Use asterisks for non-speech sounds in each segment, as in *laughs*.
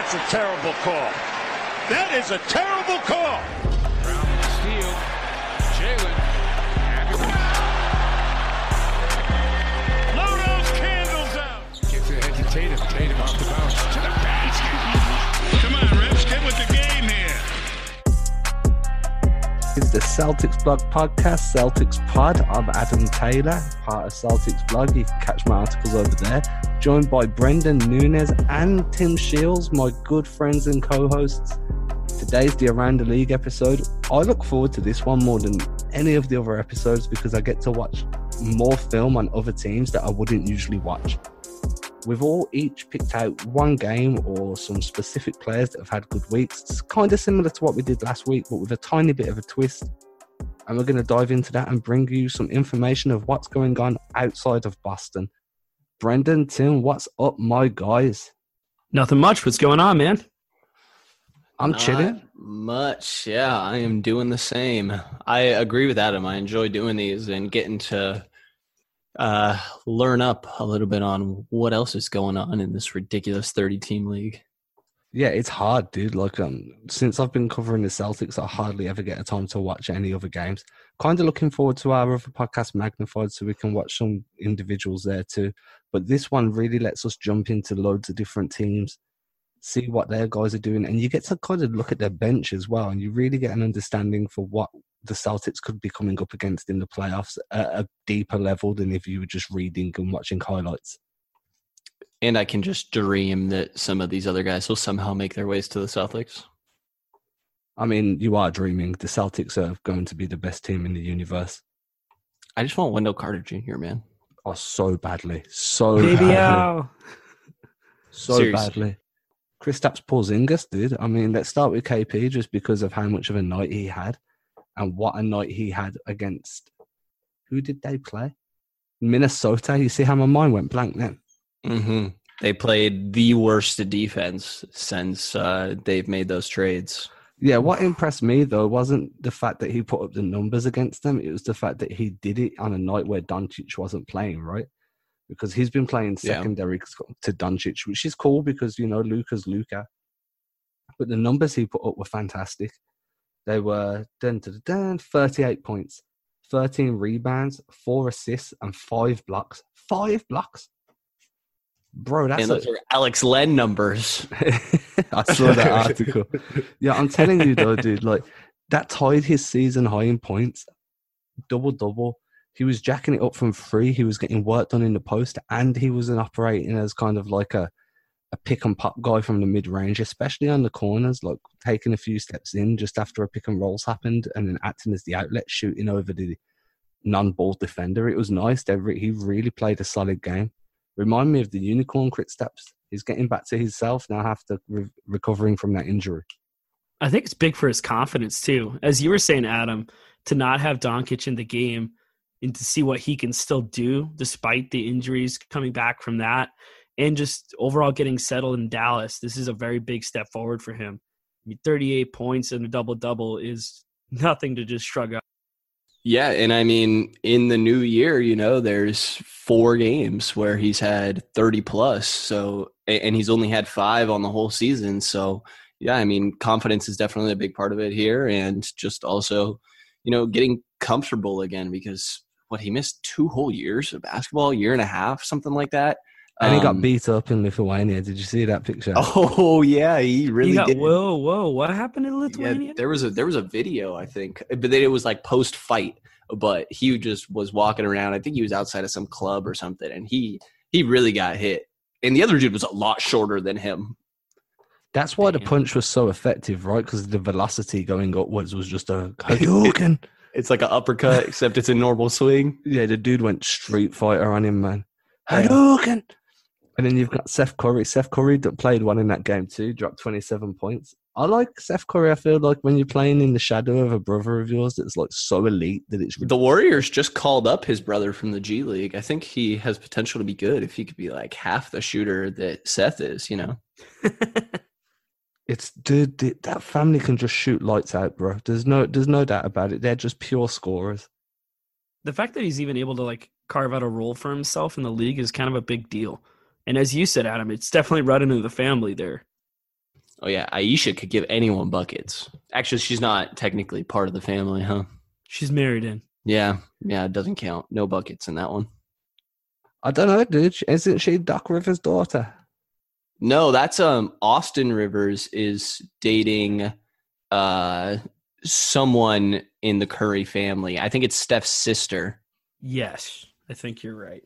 That's a terrible call. That is a terrible call. Brown steal. Jaylen. Blow those candles out. Gets it ahead to Tatum. Tatum off the bounce. To the basket. Come on, Rips, get with the game here. It's the Celtics Blog podcast, Celtics Pod. I'm Adam Taylor, part of Celtics Blog. You can catch my articles over there. Joined by Brenden Nunes and Tim Sheils, my good friends and co hosts. Today's the the League episode. I look forward to this one more than any of the other episodes because I get to watch more film on other teams that I wouldn't usually watch. We've all each picked out one game or some specific players that have had good weeks. It's kind of similar to what we did last week, but with a tiny bit of a twist. And we're going to dive into that and bring you some information of what's going on outside of Boston. Brenden, Tim, what's up, my guys? Nothing much. What's going on, man? I'm Not chilling. Much, yeah. I am doing the same. I agree with Adam. I enjoy doing these and getting to uh, learn up a little bit on what else is going on in this ridiculous 30 team league. Yeah, it's hard, dude. Like, um, since I've been covering the Celtics, I hardly ever get a time to watch any other games. Kind of looking forward to our other podcast, Magnified, so we can watch some individuals there too. But this one really lets us jump into loads of different teams, see what their guys are doing, and you get to kind of look at their bench as well, and you really get an understanding for what the Celtics could be coming up against in the playoffs at a deeper level than if you were just reading and watching highlights. And I can just dream that some of these other guys will somehow make their ways to the Celtics. I mean, you are dreaming. The Celtics are going to be the best team in the universe. I just want Wendell Carter Jr., man. Oh, so badly, so Baby badly, Al. so Seriously. badly. Kristaps Porzingis, dude. I mean, let's start with KP just because of how much of a night he had, and what a night he had against. Who did they play? Minnesota. You see how my mind went blank then. hmm They played the worst defense since uh, they've made those trades. Yeah, what impressed me though wasn't the fact that he put up the numbers against them. It was the fact that he did it on a night where Doncic wasn't playing, right? Because he's been playing Yeah. secondary to Doncic, which is cool because you know Luka's Luka. But the numbers he put up were fantastic. They were dun, dun, dun, dun, 38 points, 13 rebounds, four assists, and five blocks. Five blocks, bro. That's and a, are Alex Len numbers. *laughs* I saw that article. Yeah, I'm telling you though, dude, like that tied his season high in points, double double. He was jacking it up from three. He was getting work done in the post, and he was an operating as kind of like a a pick and pop guy from the mid range, especially on the corners, like taking a few steps in just after a pick and rolls happened, and then acting as the outlet, shooting over the non-ball defender. It was nice. He really played a solid game. Remind me of the unicorn Kristaps. He's getting back to himself now after re- recovering from that injury. I think it's big for his confidence too. As you were saying, Adam, to not have Doncic in the game and to see what he can still do despite the injuries coming back from that, and just overall getting settled in Dallas. This is a very big step forward for him. I mean, 38 points and a double double is nothing to just shrug up. Yeah, and I mean, in the new year, you know, there's four games where he's had 30 plus. So, and he's only had five on the whole season. So, yeah, I mean, confidence is definitely a big part of it here, and just also, you know, getting comfortable again because what he missed two whole years of basketball, year and a half, something like that. And he got Um, beat up in Lithuania. Did you see that picture? *laughs* Oh yeah, he really He got, did. whoa, whoa, what happened in Yeah, Lithuania? there was a there was a video I think, but then it was like post fight. But he just was walking around. I think he was outside of some club or something, and he he really got hit. And the other dude was a lot shorter than him. That's why the punch was so effective, right? Because the velocity going upwards was just a *laughs* Hadouken. It's like an uppercut, except it's a normal swing. yeah, the dude went Street Fighter on him, man. Yeah. Hadouken. And then you've got Seth Curry. Seth Curry that played one in that game too, dropped 27 points. I like Seth Curry. I feel like when you're playing in the shadow of a brother of yours that's like so elite that it's The Warriors just called up his brother from the G League. I think he has potential to be good if he could be like half the shooter that Seth is. You know. *laughs* it's dude th- that family can just shoot lights out, bro. There's no there's no doubt about it. They're just pure scorers. the fact that he's even able to like carve out a role for himself in the league is kind of a big deal. And as you said, Adam, it's definitely right into the family there. Oh yeah, Ayesha could give anyone buckets. Actually, she's not technically part of the family, huh? She's married in. Yeah, yeah, it doesn't count. No buckets in that one. I don't know, dude. Isn't she Doc Rivers' daughter? No, that's um Austin Rivers is dating uh someone in the Curry family. I think it's Steph's sister. Yes, I think you're right.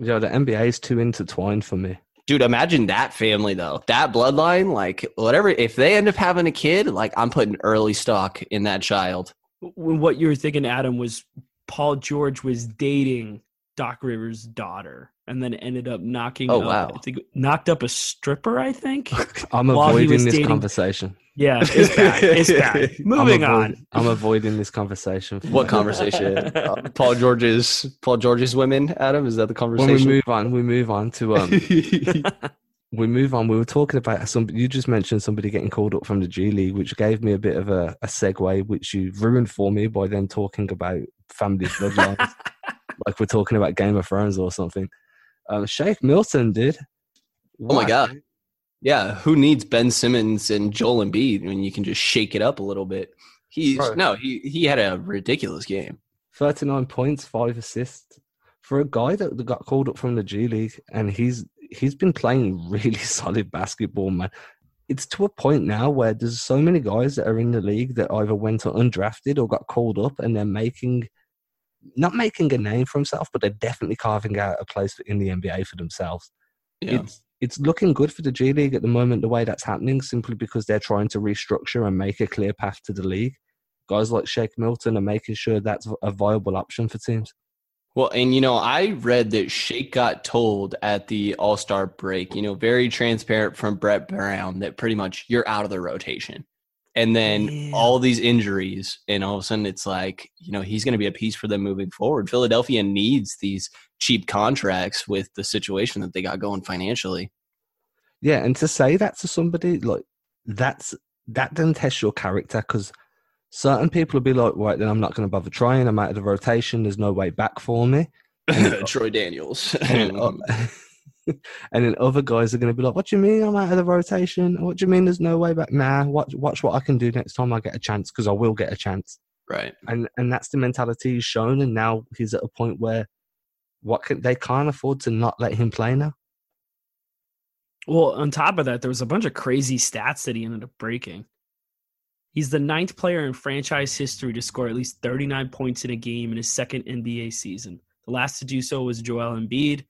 Yeah, the NBA is too intertwined for me. Dude, imagine that family though. That bloodline, like whatever if they end up having a kid, like I'm putting early stock in that child. What you were thinking, Adam, was Paul George was dating Doc Rivers' daughter, and then ended up knocking. Oh, up, wow. Think knocked up a stripper. I think. *laughs* I'm avoiding this dating- conversation. Yeah, it's *laughs* bad. It's bad. I'm Moving avoid- on. I'm avoiding this conversation. What conversation? *laughs* Uh, Paul George's Paul George's women, Adam? Is that the conversation? When we move on, we move on to um, we move on. We were talking about some. You just mentioned somebody getting called up from the G League, which gave me a bit of a, a segue, which you ruined for me by then talking about family bloodlines, like we're talking about Game of Thrones or something. Um, Shake Milton did. Oh my God. Yeah, who needs Ben Simmons and Joel Embiid when you can just shake it up a little bit? He's Right. no, he he had a ridiculous game. 39 points, five assists for a guy that got called up from the G League, and he's he's been playing *laughs* really solid basketball, man. It's to a point now where there's so many guys that are in the league that either went undrafted or got called up, and they're making not making a name for himself, but they're definitely carving out a place in the NBA for themselves. Yeah. It's it's looking good for the G League at the moment, the way that's happening, simply because they're trying to restructure and make a clear path to the league. Guys like Shake Milton are making sure that's a viable option for teams. Well, and you know, I read that Shake got told at the All Star break, you know, very transparent from Brett Brown that pretty much you're out of the rotation. And then Yeah. all these injuries, and all of a sudden it's like, you know, he's going to be a piece for them moving forward. Philadelphia needs these cheap contracts with the situation that they got going financially. Yeah, and to say that to somebody like that's that then tests your character because certain people will be like, right, then I'm not going to bother trying. I'm out of the rotation. There's no way back for me. *laughs* Troy Daniels. *laughs* And, then, o- and then other guys are going to be like, what do you mean I'm out of the rotation? What do you mean there's no way back? Nah, watch, watch what I can do next time I get a chance because I will get a chance. right. And and that's the mentality he's shown. And now he's at a point where what can they can't afford to not let him play now. Well, on top of that, there was a bunch of crazy stats that he ended up breaking. He's the ninth player in franchise history to score at least 39 points in a game in his second NBA season. The last to do so was Joel Embiid.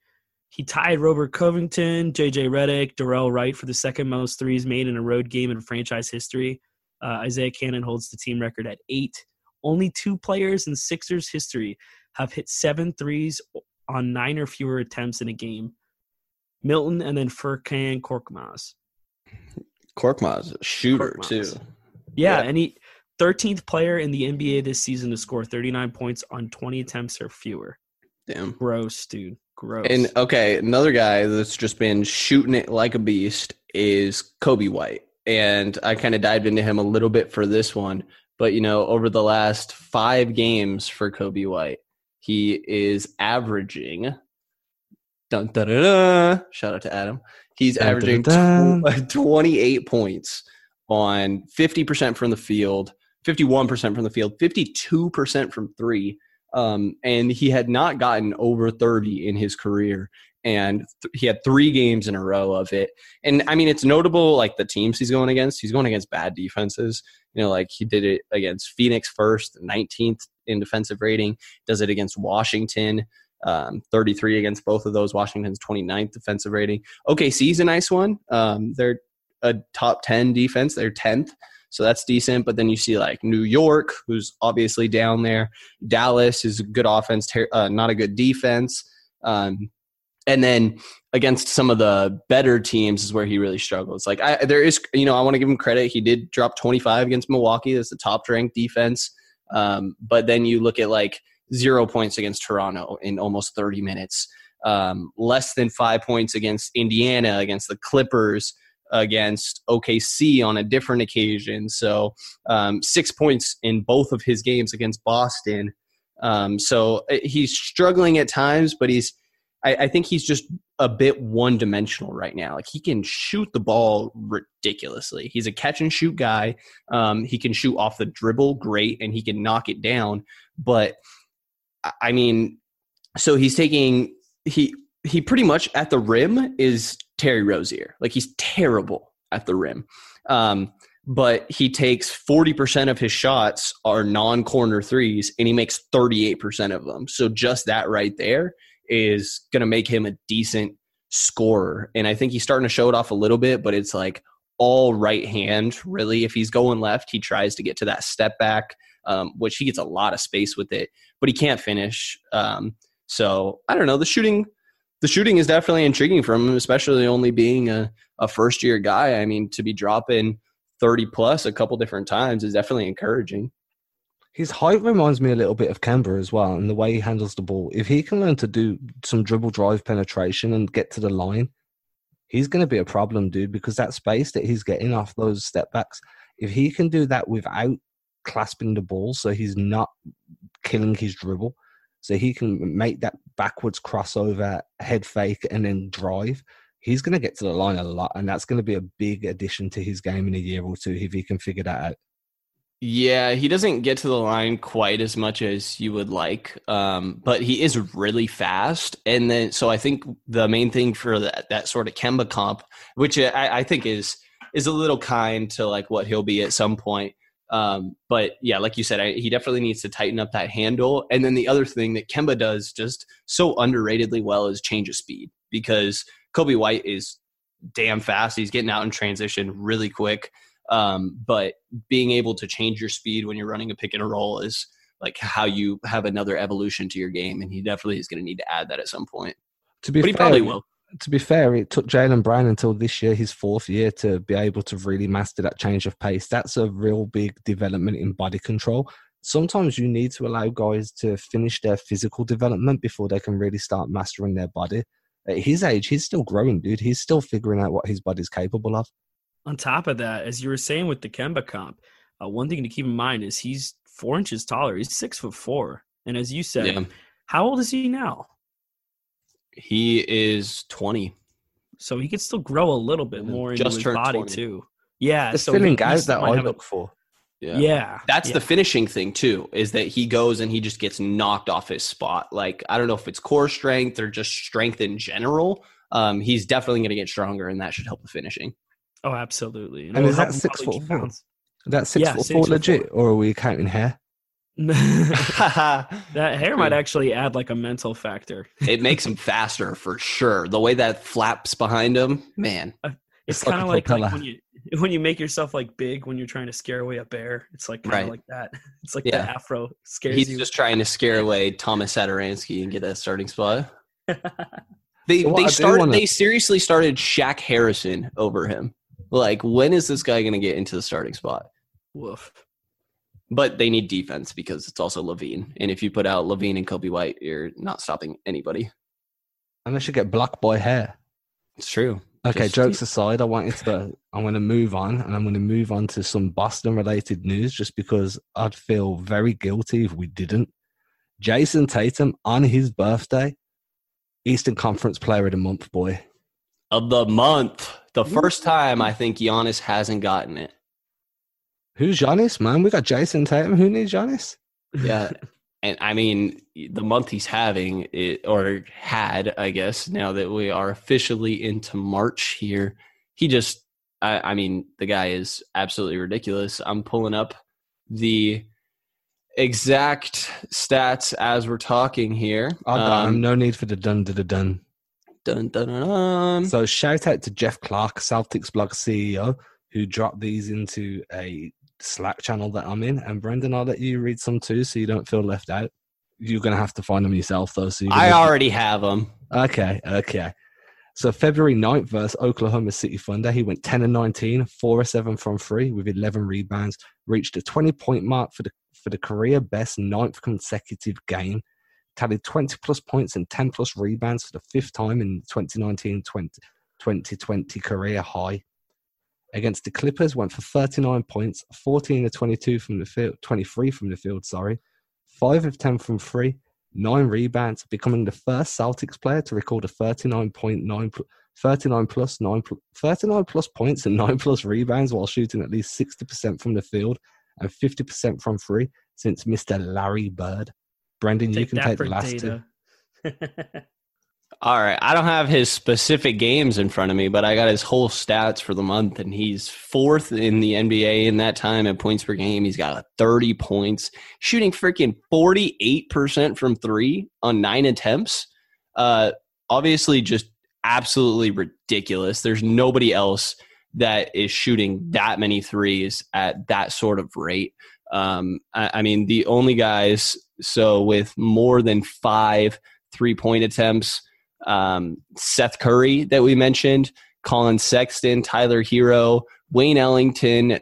He tied Robert Covington, JJ Redick, Dorell Wright for the second most threes made in a road game in franchise history. Uh, Isaiah Canaan holds the team record at eight. Only two players in Sixers history have hit seven threes on nine or fewer attempts in a game. Milton and then Furkan Korkmaz. Korkmaz, a shooter Korkmaz. too. Yeah, Yeah. and he 13th player in the NBA this season to score 39 points on 20 attempts or fewer. Damn. Gross, dude. Gross. And okay, another guy that's just been shooting it like a beast is Coby White. And I kind of dived into him a little bit for this one. But, you know, over the last five games for Coby White, he is averaging. Dun, dun, dun, shout out to Adam. He's averaging tw- *laughs* 28 points on 50% from the field, 51% from the field, 52% from three. Um, and he had not gotten over 30 in his career. And th- he had three games in a row of it. And I mean, it's notable like the teams he's going against. He's going against bad defenses. You know, like he did it against Phoenix first, 19th in defensive rating, does it against Washington, um, 33 against both of those. Washington's 29th defensive rating. OKC's a nice one. Um, they're a top 10 defense, they're 10th. So that's decent. But then you see like New York, who's obviously down there. Dallas is a good offense, uh, not a good defense. Um, and then against some of the better teams is where he really struggles. Like I, there is, you know, I want to give him credit. He did drop 25 against Milwaukee. That's the top ranked defense. Um, but then you look at like zero points against Toronto in almost 30 minutes. Um, less than five points against Indiana, against the Clippers, against OKC on a different occasion. So um, six points in both of his games against Boston. Um, so uh, he's struggling at times, but he's I, I think he's just a bit one dimensional right now. Like he can shoot the ball ridiculously. He's a catch and shoot guy. Um, he can shoot off the dribble great, and he can knock it down. But I mean, so he's taking he he pretty much at the rim is Terry Rozier. Like he's terrible at the rim. Um, but he takes 40% of his shots are non-corner threes and he makes 38% of them. So just that right there is going to make him a decent scorer. And I think he's starting to show it off a little bit, but it's like all right hand, really. If he's going left, he tries to get to that step back, um, which he gets a lot of space with it, but he can't finish. Um, so I don't know. The shooting, the shooting is definitely intriguing for him, especially only being a, a first year guy. I mean, to be dropping 30 plus a couple different times is definitely encouraging. His height reminds me a little bit of Kemba as well, and the way he handles the ball. If he can learn to do some dribble drive penetration and get to the line, he's going to be a problem, dude, because that space that he's getting off those step backs, if he can do that without clasping the ball, so he's not killing his dribble, so he can make that backwards crossover, head fake, and then drive. He's going to get to the line a lot, and that's going to be a big addition to his game in a year or two if he can figure that out. Yeah, he doesn't get to the line quite as much as you would like, um, but he is really fast. And then, so I think the main thing for that, that sort of Kemba comp, which I, I think is is a little kind to like what he'll be at some point. Um, but yeah, like you said, I, he definitely needs to tighten up that handle. And then the other thing that Kemba does just so underratedly well is change of speed because Coby White is damn fast. He's getting out in transition really quick. Um, but being able to change your speed when you're running a pick and a roll is like how you have another evolution to your game, and he definitely is going to need to add that at some point. To be but he probably will. To be fair, it took Jaylen Brown until this year, his fourth year, to be able to really master that change of pace. That's a real big development in body control. Sometimes you need to allow guys to finish their physical development before they can really start mastering their body. At his age, he's still growing, dude. He's still figuring out what his body's capable of on top of that, as you were saying with the Kemba comp, uh, one thing to keep in mind is he's four inches taller. He's six foot four, and as you said, yeah. how old is he now? He is twenty, so he could still grow a little bit more into his body 20. too. Yeah, the so filling guys that I look a, for. Yeah. yeah. That's yeah. the finishing thing too, is that he goes and he just gets knocked off his spot. Like I don't know if it's core strength or just strength in general. Um, he's definitely going to get stronger, and that should help the finishing. Oh, absolutely. And, and is that six foot four? That's six yeah, foot four legit, four. or are we counting hair? *laughs* *laughs* that hair might actually add like a mental factor. it makes him faster for sure. The way that flaps behind him, man. Uh, it's, it's kind of like, like, when you when you make yourself like big when you're trying to scare away a bear. It's like kind of right. like that. *laughs* It's like yeah. the afro scares He's you. just trying to scare away Thomas Satoransky and get that starting spot. they so they started. Wanna... They seriously started Shaq Harrison over him. Like, when is this guy going to get into the starting spot? Woof. But they need defense because it's also LaVine. And if you put out LaVine and Coby White, you're not stopping anybody. Unless you get black boy hair. It's true. Okay, just, jokes aside, I wanted to. I'm going to move on, and I'm going to move on to some Boston-related news, just because I'd feel very guilty if we didn't. Jayson Tatum on his birthday, Eastern Conference Player of the Month, boy. Of the month. The first time I think Giannis hasn't gotten it. Who's Giannis, man? We got Jayson Tatum. Who needs Giannis? Yeah. and I mean, the month he's having it, or had, I guess, now that we are officially into March here, he just, I, I mean, the guy is absolutely ridiculous. I'm pulling up the exact stats as we're talking here. Oh, um, no need for the dun da da dun. Dun, dun, dun, dun. So shout out to Jeff Clark, Celtics blog CEO, who dropped these into a Slack channel that I'm in. And Brenden, I'll let you read some too, so you don't feel left out. You're gonna have to find them yourself, though. So I already have them. Okay, okay. So February 9th versus Oklahoma City Thunder, he went 10 and 19, 4 or 7 from three with 11 rebounds, reached a 20 point mark for the for the career best ninth consecutive game tallied 20 plus points and 10 plus rebounds for the fifth time in 2019 2020 career high. Against the Clippers, went for 39 points, 14 of 22 from the field, 23 from the field, sorry, 5 of 10 from three, nine rebounds, becoming the first Celtics player to record a 39.9 pl- 39 plus 9 pl- 39 plus points and *laughs* 9 plus rebounds while shooting at least 60% from the field and 50% from free since Mr. Larry Bird. Brenden, you can take the last two. *laughs* All right. I don't have his specific games in front of me, but I got his whole stats for the month, and he's fourth in the NBA in that time at points per game. He's got 30 points, shooting freaking 48% from three on nine attempts. Uh, obviously, just absolutely ridiculous. There's nobody else that is shooting that many threes at that sort of rate. Um, I, I mean, the only guys, so with more than five three point attempts, um, Seth Curry that we mentioned, Collin Sexton, Tyler Herro, Wayne Ellington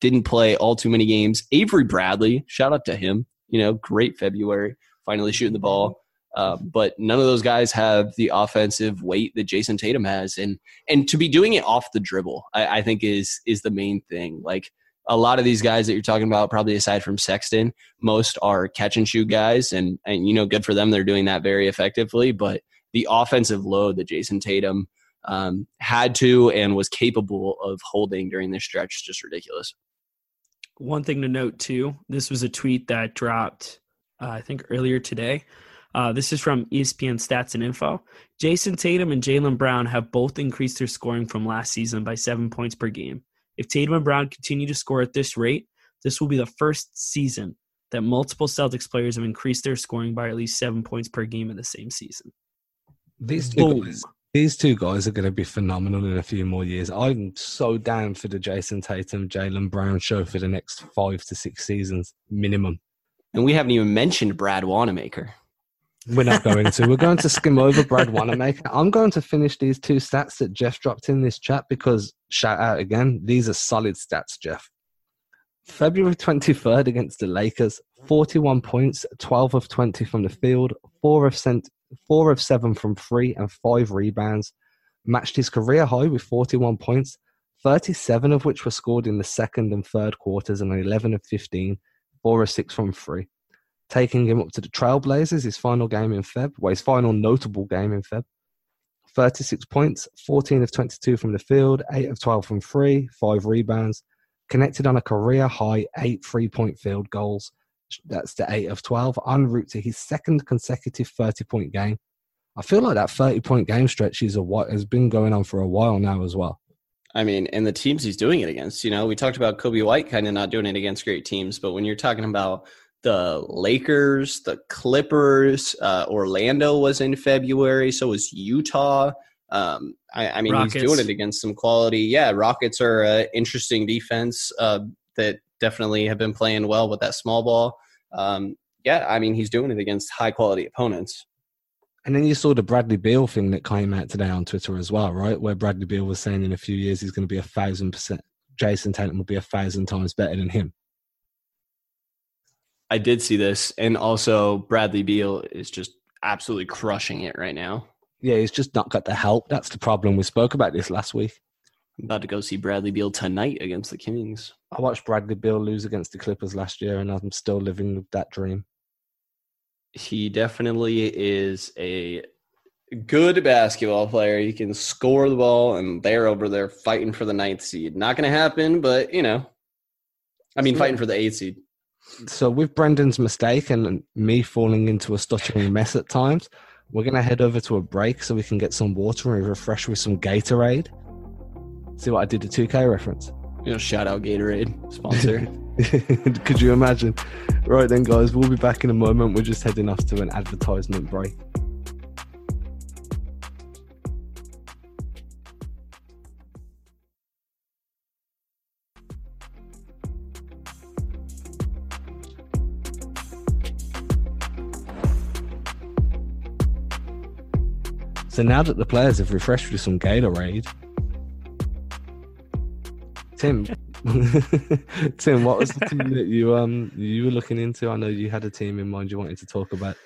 didn't play all too many games. Avery Bradley, shout out to him. You know, great February, finally shooting the ball. Uh, but none of those guys have the offensive weight that Jayson Tatum has, and and to be doing it off the dribble, I, I think is is the main thing. Like a lot of these guys that you're talking about, probably aside from Sexton, most are catch and shoot guys, and and you know, good for them. They're doing that very effectively. But the offensive load that Jayson Tatum um, had to and was capable of holding during this stretch is just ridiculous. One thing to note too, this was a tweet that dropped, uh, I think earlier today. Uh, this is from ESPN Stats and Info. Jayson Tatum and Jaylen Brown have both increased their scoring from last season by seven points per game. If Tatum and Brown continue to score at this rate, this will be the first season that multiple Celtics players have increased their scoring by at least seven points per game in the same season. These two Boom. guys, these two guys are going to be phenomenal in a few more years. I'm so down for the Jayson Tatum, Jaylen Brown show for the next five to six seasons minimum. And we haven't even mentioned Brad Wanamaker. We're not going to. We're going to *laughs* skim over Brad Wanamaker. I'm going to finish these two stats that Jeff dropped in this chat because shout out again, these are solid stats, Jeff. February 23rd against the Lakers, 41 points, 12 of 20 from the field, 4 of, four of 7 from three, and 5 rebounds. Matched his career high with 41 points, 37 of which were scored in the second and third quarters, and 11 of 15, 4 of 6 from three. Taking him up to the Trailblazers, his final game in Feb, well, his final notable game in Feb. 36 points, 14 of 22 from the field, 8 of 12 from three, 5 rebounds, connected on a career high 8 three point field goals. That's the 8 of 12, en route to his second consecutive 30 point game. I feel like that 30 point game stretch is a, what has been going on for a while now as well. I mean, and the teams he's doing it against, you know, we talked about Coby White kind of not doing it against great teams, but when you're talking about the Lakers, the Clippers, uh, Orlando was in February, so was Utah. Um, I, I mean, Rockets. he's doing it against some quality. Yeah, Rockets are an interesting defense uh, that definitely have been playing well with that small ball. Um, yeah, I mean, he's doing it against high quality opponents. And then you saw the Bradley Beal thing that came out today on Twitter as well, right? Where Bradley Beal was saying in a few years he's going to be a thousand percent, Jayson Tatum will be a thousand times better than him. I did see this, and also Bradley Beal is just absolutely crushing it right now. Yeah, he's just not got the help. That's the problem. We spoke about this last week. I'm about to go see Bradley Beal tonight against the Kings. I watched Bradley Beal lose against the Clippers last year, and I'm still living with that dream. He definitely is a good basketball player. He can score the ball, and they're over there fighting for the ninth seed. Not going to happen, but you know, I mean, fighting for the eighth seed. So, with Brenden's mistake and me falling into a stuttering mess at times, we're going to head over to a break so we can get some water and refresh with some Gatorade. See what I did the 2K reference? You know, shout out Gatorade sponsor. *laughs* Could you imagine? Right then, guys, we'll be back in a moment. We're just heading off to an advertisement break. So now that the players have refreshed with some Gatorade, Tim, *laughs* Tim, what was the team that you um you were looking into? I know you had a team in mind you wanted to talk about.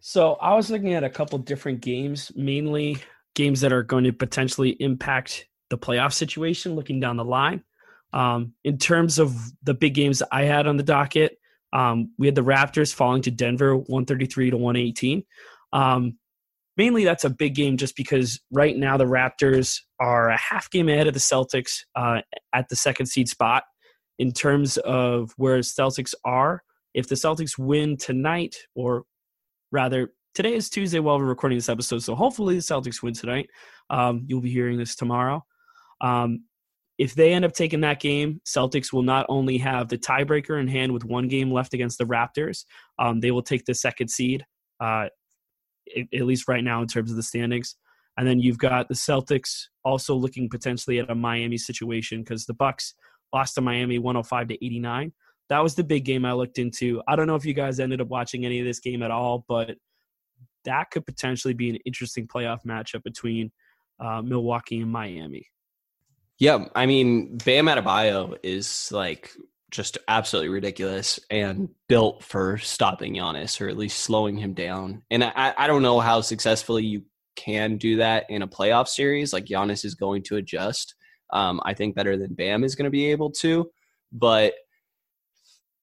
So I was looking at a couple different games, mainly games that are going to potentially impact the playoff situation looking down the line. Um, in terms of the big games I had on the docket, Um, we had the Raptors falling to Denver 133 to 118. Um, mainly that's a big game just because right now the Raptors are a half game ahead of the Celtics uh, at the second seed spot in terms of where the Celtics are. If the Celtics win tonight, or rather, today is Tuesday while we're recording this episode, so hopefully the Celtics win tonight. Um, you'll be hearing this tomorrow. Um, if they end up taking that game, Celtics will not only have the tiebreaker in hand with one game left against the Raptors, um, they will take the second seed, uh, at least right now in terms of the standings. And then you've got the Celtics also looking potentially at a Miami situation because the Bucks lost to Miami 105 to 89. That was the big game I looked into. I don't know if you guys ended up watching any of this game at all, but that could potentially be an interesting playoff matchup between uh, Milwaukee and Miami. Yeah, I mean, Bam Adebayo is like just absolutely ridiculous and built for stopping Giannis or at least slowing him down. And I, I don't know how successfully you can do that in a playoff series. Like Giannis is going to adjust. Um, I think better than Bam is going to be able to. But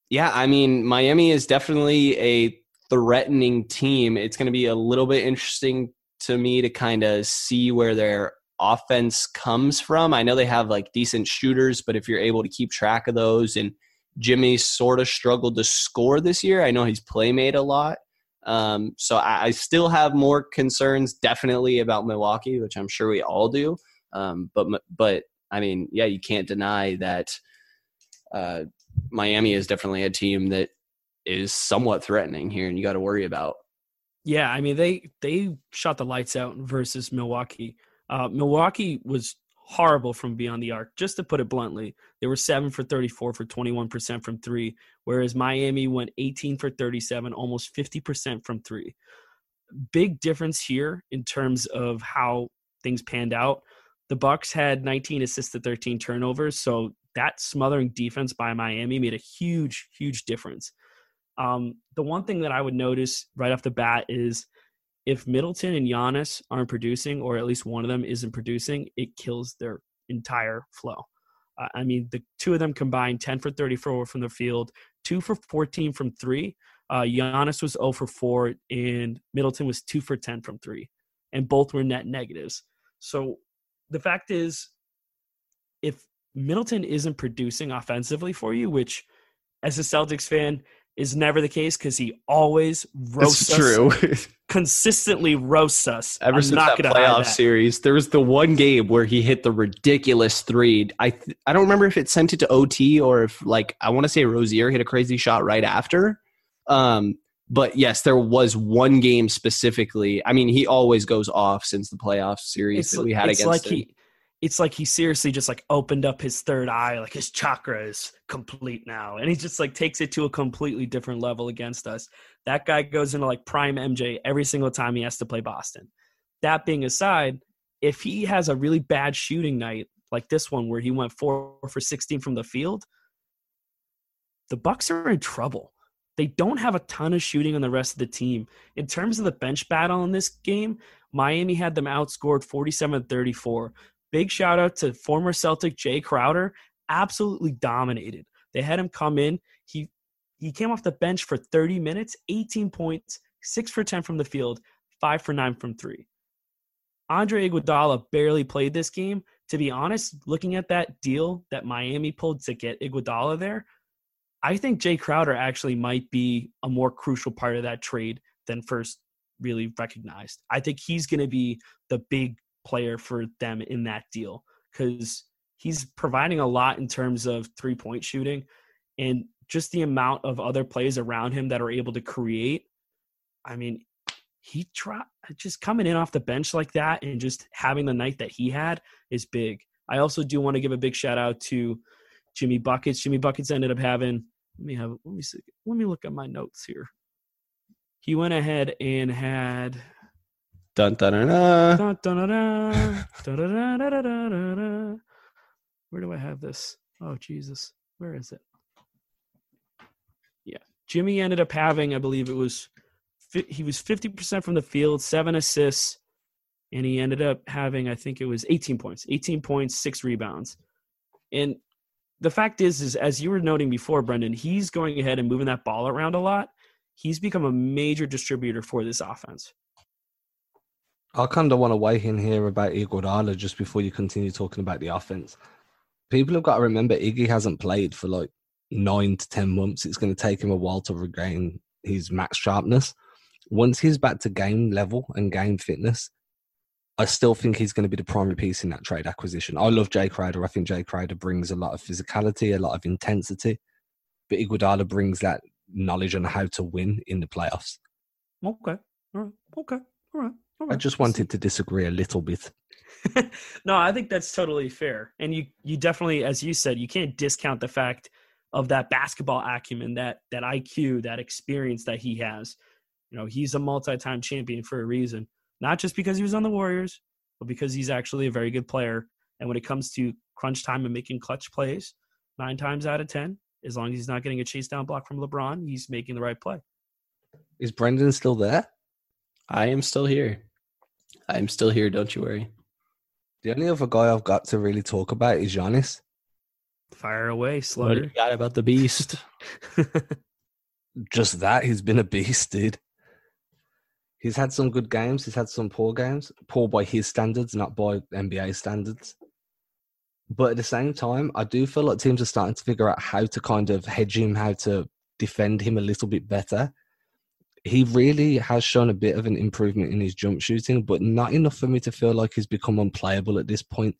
yeah, I mean, Miami is definitely a threatening team. It's going to be a little bit interesting to me to kind of see where their offense comes from. I know they have like decent shooters, but if you're able to keep track of those and Jimmy sort of struggled to score this year. I know he's playmade a lot. Um, so I, I, still have more concerns definitely about Milwaukee, which I'm sure we all do. Um, but but I mean, yeah, you can't deny that uh, Miami is definitely a team that is somewhat threatening here, and you got to worry about. Yeah, I mean they they shot the lights out versus Milwaukee. Uh, Milwaukee was horrible from beyond the arc. Just to put it bluntly, they were seven for 34 for 21% from three, whereas Miami went 18 for 37, almost 50% from three. Big difference here in terms of how things panned out. The Bucks had 19 assists to 13 turnovers, so that smothering defense by Miami made a huge, huge difference. Um, the one thing that I would notice right off the bat is if Middleton and Giannis aren't producing, or at least one of them isn't producing, it kills their entire flow. Uh, I mean, the two of them combined 10 for 34 from the field, two for 14 from three. Uh, Giannis was 0 for 4, and Middleton was 2 for 10 from three, and both were net negatives. So the fact is, if Middleton isn't producing offensively for you, which as a Celtics fan is never the case because he always roasts it's true. *laughs* consistently roasts us. Ever I'm since that playoff that. series, there was the one game where he hit the ridiculous three. I th- I don't remember if it sent it to OT or if like I want to say Rozier hit a crazy shot right after. Um, but yes, there was one game specifically. I mean, he always goes off since the playoff series it's, that we had against like him. He, it's like he seriously just like opened up his third eye, like his chakra is complete now, and he just like takes it to a completely different level against us. That guy goes into like prime MJ every single time he has to play Boston. That being aside, if he has a really bad shooting night like this one where he went four for 16 from the field, the Bucks are in trouble. They don't have a ton of shooting on the rest of the team. In terms of the bench battle in this game, Miami had them outscored 47 34. Big shout out to former Celtic Jae Crowder, absolutely dominated. They had him come in. He he came off the bench for 30 minutes, 18 points, 6 for 10 from the field, 5 for 9 from 3. Andre Iguodala barely played this game. To be honest, looking at that deal that Miami pulled to get Iguodala there, I think Jae Crowder actually might be a more crucial part of that trade than first really recognized. I think he's going to be the big player for them in that deal because he's providing a lot in terms of three point shooting and just the amount of other plays around him that are able to create. I mean, he try just coming in off the bench like that and just having the night that he had is big. I also do want to give a big shout out to Jimmy Buckets. Jimmy Buckets ended up having let me have let me see let me look at my notes here. He went ahead and had Dun, dun, dun, dun. Dun, dun, dun, dun, dun, dun, dun, dun, Where do I have this? Oh, Jesus. Where is it? Yeah. Jimmy ended up having, I believe it was, he was 50% from the field, seven assists, and he ended up having, I think it was 18 points, 18 points, six rebounds. And the fact is, is as you were noting before, Brenden, he's going ahead and moving that ball around a lot. He's become a major distributor for this offense. I kind of want to weigh in here about Iguodala just before you continue talking about the offense. People have got to remember Iggy hasn't played for like nine to ten months. It's going to take him a while to regain his max sharpness. Once he's back to game level and game fitness, I still think he's going to be the primary piece in that trade acquisition. I love Jae Crowder. I think Jae Crowder brings a lot of physicality, a lot of intensity, but Iguodala brings that knowledge on how to win in the playoffs. Okay. All right. Okay. All right. All right. I just wanted to disagree a little bit. *laughs* no, I think that's totally fair. And you you definitely as you said, you can't discount the fact of that basketball acumen, that that IQ, that experience that he has. You know, he's a multi-time champion for a reason. Not just because he was on the Warriors, but because he's actually a very good player. And when it comes to crunch time and making clutch plays, nine times out of ten, as long as he's not getting a chase down block from LeBron, he's making the right play. Is Brenden still there? I am still here. I'm still here. Don't you worry. The only other guy I've got to really talk about is Giannis. Fire away, What Slugger. do you got about the beast? *laughs* Just that, he's been a beast, dude. He's had some good games. He's had some poor games. Poor by his standards, not by NBA standards. But at the same time, I do feel like teams are starting to figure out how to kind of hedge him, how to defend him a little bit better. He really has shown a bit of an improvement in his jump shooting, but not enough for me to feel like he's become unplayable at this point.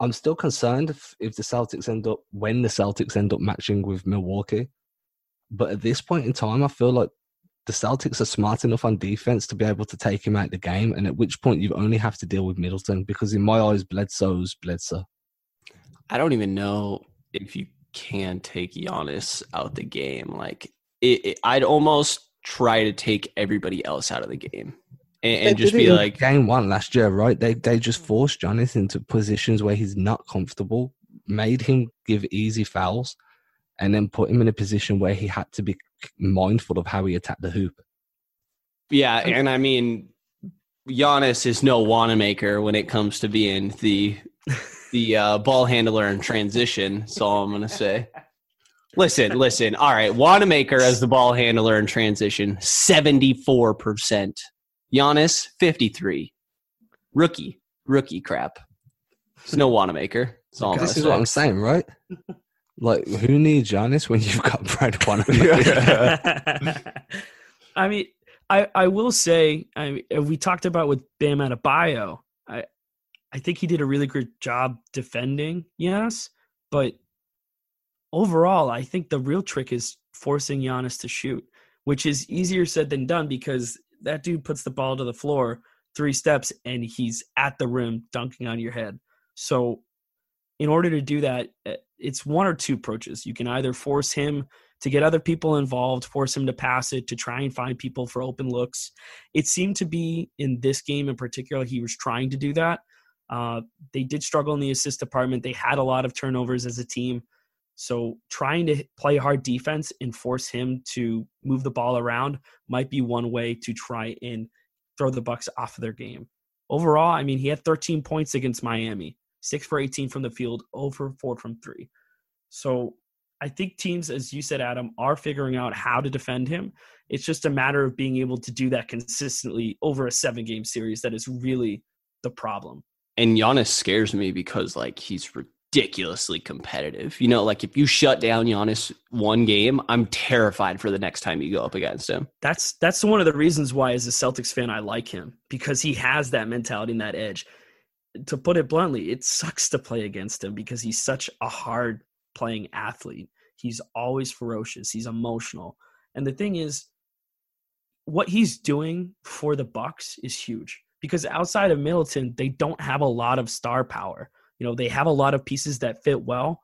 I'm still concerned if, if the Celtics end up, when the Celtics end up matching with Milwaukee. But at this point in time, I feel like the Celtics are smart enough on defense to be able to take him out the game. And at which point, you only have to deal with Middleton because, in my eyes, Bledsoe's Bledsoe. I don't even know if you can take Giannis out the game. Like, it, it, I'd almost try to take everybody else out of the game and, and just be like, game one last year, right? They they just forced Giannis into positions where he's not comfortable, made him give easy fouls, and then put him in a position where he had to be mindful of how he attacked the hoop. yeah. And I mean, Giannis is no Wanamaker when it comes to being the the uh, ball handler in transition. That's all I'm gonna say. Listen, listen. All right, Wanamaker as the ball handler in transition, seventy four percent. Giannis, fifty three. Rookie, rookie crap. It's no Wanamaker. That's all This gonna is what. I'm saying, right? *laughs* Like, who needs Giannis when you've got Brad Wanamaker? *laughs* *laughs* I mean, I I will say, I mean, we talked about with Bam Adebayo. I I think he did a really good job defending, yes, but overall, I think the real trick is forcing Giannis to shoot, which is easier said than done because that dude puts the ball to the floor three steps and he's at the rim dunking on your head. So, in order to do that, eh, it's one or two approaches. You can either force him to get other people involved, force him to pass it, to try and find people for open looks. It seemed to be in this game in particular, he was trying to do that. Uh, they did struggle in the assist department. They had a lot of turnovers as a team. So trying to play hard defense and force him to move the ball around might be one way to try and throw the Bucks off of their game. Overall, I mean, he had 13 points against Miami, six for 18 from the field, over four from three. So I think teams, as you said, Adam, are figuring out how to defend him. It's just a matter of being able to do that consistently over a seven game series that is really the problem. and Giannis scares me because like he's ridiculously competitive. You know, like if you shut down Giannis one game, I'm terrified for the next time you go up against him. That's that's one of the reasons why, as a Celtics fan, I like him because he has that mentality and that edge. To put it bluntly, it sucks to play against him because he's such a hard playing athlete. He's always ferocious. He's emotional, and the thing is, what he's doing for the Bucks is huge because outside of Middleton, they don't have a lot of star power. You know, they have a lot of pieces that fit well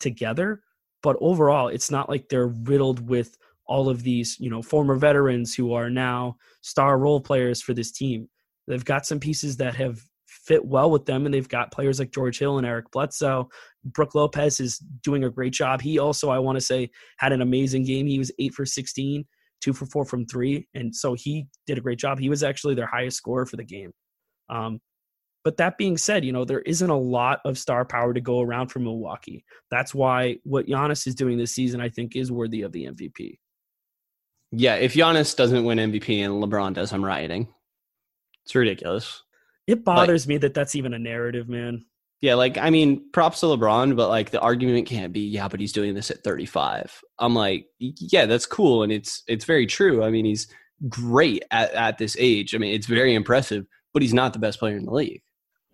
together, but overall, it's not like they're riddled with all of these, you know, former veterans who are now star role players for this team. They've got some pieces that have fit well with them, and they've got players like George Hill and Eric Bledsoe. Brook Lopez is doing a great job. He also, I want to say, had an amazing game. He was eight for 16, two for four from three. And so he did a great job. He was actually their highest scorer for the game. Um, But that being said, you know, there isn't a lot of star power to go around for Milwaukee. That's why what Giannis is doing this season, I think, is worthy of the MVP. Yeah, if Giannis doesn't win MVP and LeBron does, I'm rioting. It's ridiculous. It bothers me that that's even a narrative, man. Yeah, like I mean, props to LeBron, but like the argument can't be, yeah, but he's doing this at 35. I'm like, yeah, that's cool, and it's it's very true. I mean, he's great at, at this age. I mean, it's very impressive, but he's not the best player in the league.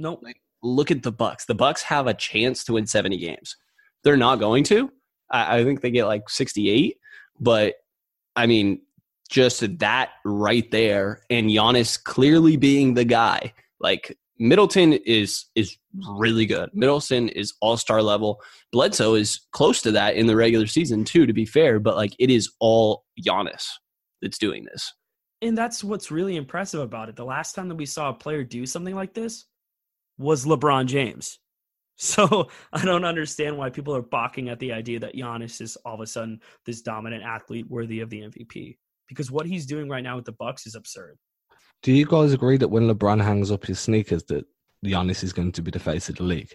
Nope. Like, look at the Bucks. The Bucks have a chance to win 70 games. They're not going to. I, I think they get like 68, but I mean, just that right there, and Giannis clearly being the guy. Like Middleton is is really good. Middleton is all star level. Bledsoe is close to that in the regular season too. To be fair, but like it is all Giannis that's doing this. And that's what's really impressive about it. The last time that we saw a player do something like this was LeBron James. *laughs* So I don't understand why people are balking at the idea that Giannis is all of a sudden this dominant athlete worthy of the MVP. Because what he's doing right now with the Bucks is absurd. Do you guys agree that when LeBron hangs up his sneakers, that Giannis is going to be the face of the league?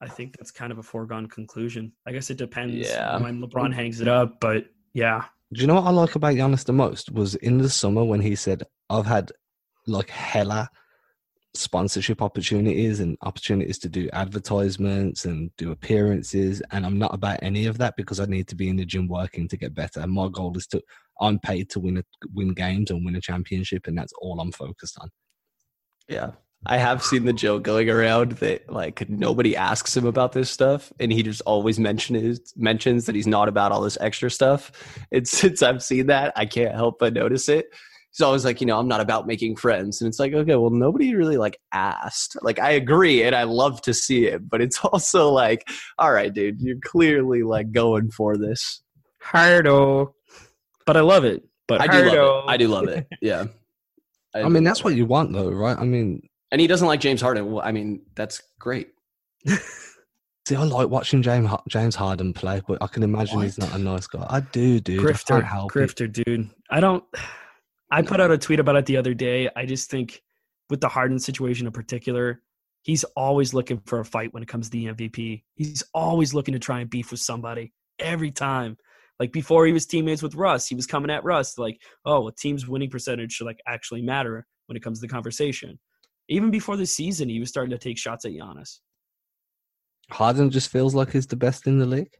I think that's kind of a foregone conclusion. I guess it depends Yeah. when LeBron hangs it up, but yeah. Do you know what I like about Giannis the most? Was in the summer when he said, I've had like hella sponsorship opportunities and opportunities to do advertisements and do appearances. And I'm not about any of that because I need to be in the gym working to get better. And my goal is to, I'm paid to win, a, win games and win a championship. And that's all I'm focused on. Yeah. I have seen the joke going around that like nobody asks him about this stuff, and he just always mentions mentions that he's not about all this extra stuff. And *laughs* since I've seen that, I can't help but notice it. He's always like, you know, I'm not about making friends, and it's like, okay, well, nobody really like asked. Like, I agree, and I love to see it, but it's *laughs* also like, all right, dude, you're clearly like going for this. Hardo. But I love it. But I do love it. I do love it. *laughs* Yeah. I mean, that's what you want though, right? I mean, and he doesn't like James Harden. Well, I mean, that's great. *laughs* see, I like watching James, James Harden play, but I can imagine he's not a nice guy. I do, dude. I grifter, can't help it. grifter, dude. I don't. I put out a tweet about it the other day. I just think with the Harden situation in particular, he's always looking for a fight when it comes to the MVP. He's always looking to try and beef with somebody every time. Like before he was teammates with Russ, he was coming at Russ like, "Oh, a team's winning percentage should like actually matter when it comes to the conversation." Even before the season, he was starting to take shots at Giannis, Harden just feels like he's the best in the league.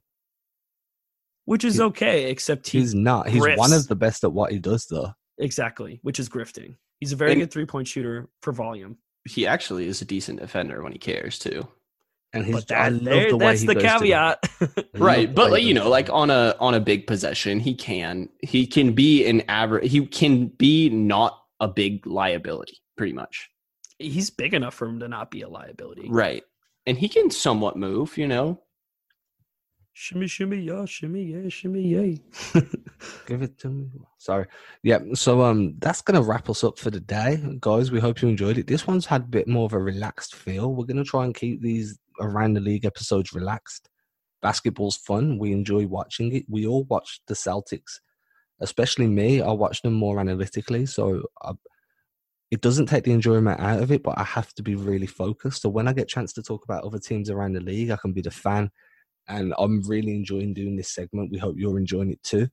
which is He- okay, except he He's not. He's one of the best at what he does, though. Exactly, which is grifting. He's a very And- good three point shooter for volume. He actually is a decent defender when he cares too. And he's But I love there, the way that's he the goes to caveat. *laughs* right but like you know like on a on a big possession he can he can be an average he can be not a big liability pretty much He's big enough for him to not be a liability. right and he can somewhat move you know Shimmy, shimmy, yeah, shimmy, yeah, shimmy, yay. *laughs* Give it to me. Sorry. Yeah. So um, that's gonna wrap us up for the day, guys. We hope you enjoyed it. This one's had a bit more of a relaxed feel. We're gonna try and keep these around the league episodes relaxed. Basketball's fun. We enjoy watching it. We all watch the Celtics, especially me. I watch them more analytically, so I, it doesn't take the enjoyment out of it. But I have to be really focused. So when I get a chance to talk about other teams around the league, I can be the fan and I'm really enjoying doing this segment. We hope you're enjoying it too.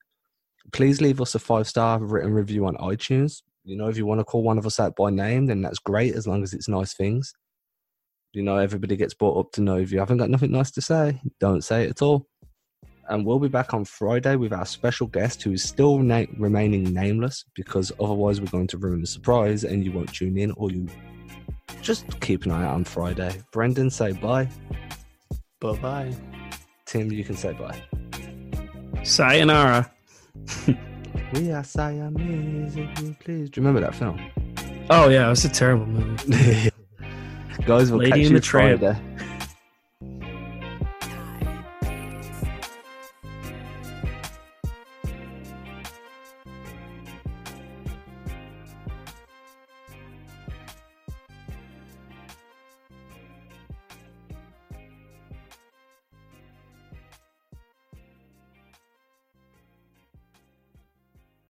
Please leave us a five star written review on iTunes. You know, if you want to call one of us out by name, then that's great as long as it's nice things. You know, everybody gets brought up to know if you haven't got nothing nice to say, don't say it at all. And we'll be back on Friday with our special guest who is still na- remaining nameless because otherwise we're going to ruin the surprise and you won't tune in or you just keep an eye out on Friday. Brenden, say bye. bye-bye Tim, you can say bye. Sayonara. *laughs* We are Siamese, if you please. Do you remember that film? Oh, yeah, it was a terrible movie. *laughs* Guys, we'll Lady catch and you the Tramp. Friday.